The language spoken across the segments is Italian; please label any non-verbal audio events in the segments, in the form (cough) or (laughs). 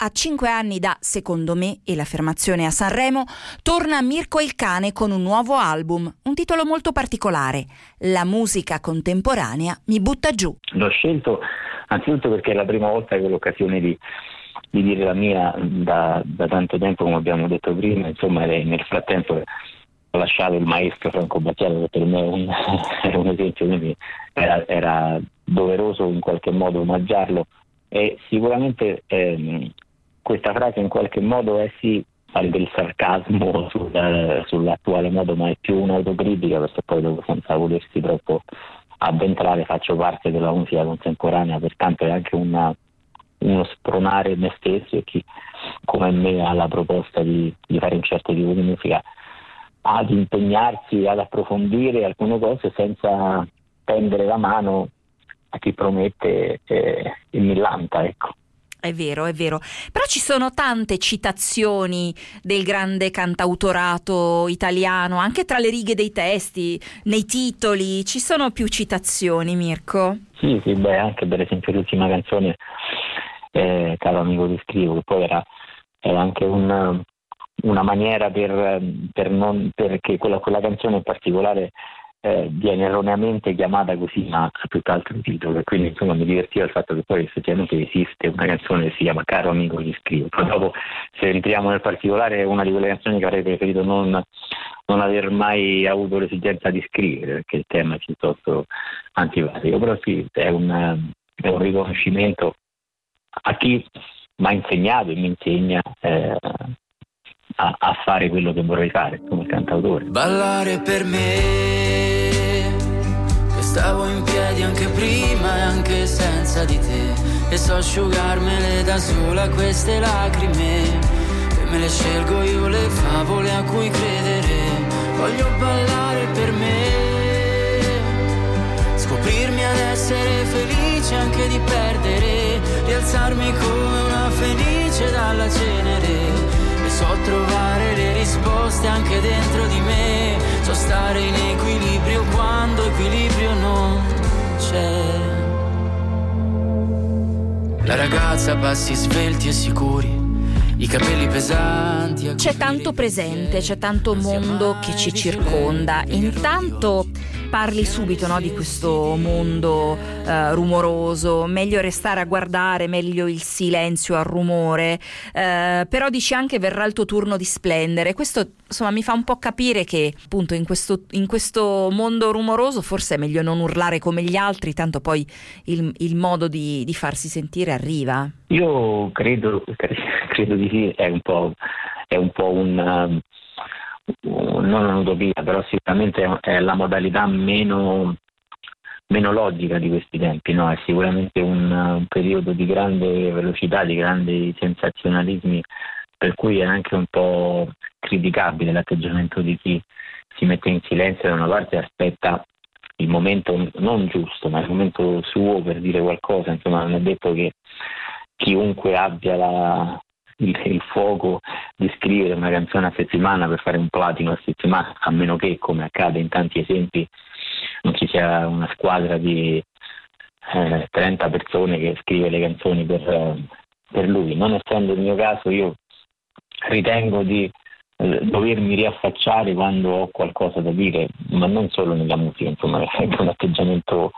A cinque anni da Secondo me e l'affermazione a Sanremo, torna Mirko il Cane con un nuovo album, un titolo molto particolare, La musica contemporanea mi butta giù. L'ho scelto anzitutto perché è la prima volta che ho l'occasione di, di dire la mia da, da, tanto tempo, come abbiamo detto prima, insomma nel frattempo ho lasciato il maestro Franco Battiato che per me un, (laughs) era un esempio, quindi era, era, doveroso in qualche modo omaggiarlo. E sicuramente ehm, questa frase in qualche modo è sì fare del sarcasmo (laughs) sul, sull'attuale modo, ma è più un'autocritica perché poi dopo senza volersi troppo addentrare faccio parte della musica contemporanea, pertanto è anche una, uno spronare me stesso e chi come me ha la proposta di, di fare un certo tipo di musica ad impegnarsi ad approfondire alcune cose senza tendere la mano a chi promette eh, e millanta, ecco. È vero, è vero. Però ci sono tante citazioni del grande cantautorato italiano, anche tra le righe dei testi, nei titoli. Ci sono più citazioni, Mirko? Sì, sì, beh, anche per esempio l'ultima canzone, eh, Caro amico ti scrivo, che poi era, era anche un, una maniera per, per non, perché quella, quella canzone in particolare eh, viene erroneamente chiamata così, ma ha tutt'altro titolo. E quindi insomma mi divertiva il fatto che poi effettivamente esiste una canzone che si chiama Caro amico gli scrivo. Poi dopo, se entriamo nel particolare, è una di quelle canzoni che avrei preferito non, non aver mai avuto l'esigenza di scrivere, perché il tema è piuttosto antipatico. Però sì, è un, è un riconoscimento a chi mi ha insegnato e mi insegna eh, a, a, fare quello che vorrei fare come cantautore. Ballare per me, stavo in piedi anche prima e anche senza di te, e so asciugarmele da sola queste lacrime, e me le scelgo io le favole a cui credere, voglio ballare per me. Scoprirmi ad essere felice anche di perdere, rialzarmi come una felice dalla cenere. So trovare le risposte anche dentro di me. So stare in equilibrio quando equilibrio non c'è. La ragazza passi svelti e sicuri. I capelli pesanti. C'è tanto presente, c'è tanto mondo che ci circonda. Intanto parli subito no, di questo mondo uh, rumoroso, meglio restare a guardare, meglio il silenzio al rumore, uh, però dici anche verrà il tuo turno di splendere. Questo insomma mi fa un po' capire che appunto in questo, in questo mondo rumoroso forse è meglio non urlare come gli altri, tanto poi il, il modo di, di, farsi sentire arriva. Io credo, credo di sì, è un po', è un, po un non un'utopia, però sicuramente è la modalità meno, meno logica di questi tempi, no? è sicuramente un, un, periodo di grande velocità, di grandi sensazionalismi, per cui è anche un po' criticabile l'atteggiamento di chi si mette in silenzio da una parte e aspetta il momento non giusto, ma il momento suo per dire qualcosa, insomma non è detto che chiunque abbia la, il, il, fuoco di scrivere una canzone a settimana per fare un platino a settimana, a meno che, come accade in tanti esempi, non ci sia una squadra di eh, 30 persone che scrive le canzoni per, per, lui. Non essendo il mio caso, io ritengo di eh, dovermi riaffacciare quando ho qualcosa da dire, ma non solo nella musica, insomma, (laughs) è un atteggiamento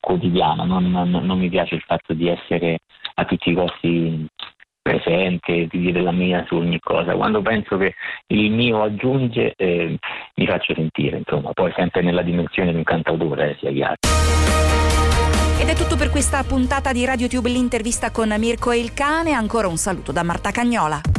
quotidiano, non, non, non mi piace il fatto di essere a tutti i costi presente, di dire la mia su ogni cosa. Quando penso che il mio aggiunge, eh, mi faccio sentire, insomma, poi sempre nella dimensione di un cantautore, eh, sia chiaro. Ed è tutto per questa puntata di RadioTube, l'intervista con Mirko e il cane. Ancora un saluto da Marta Cagnola.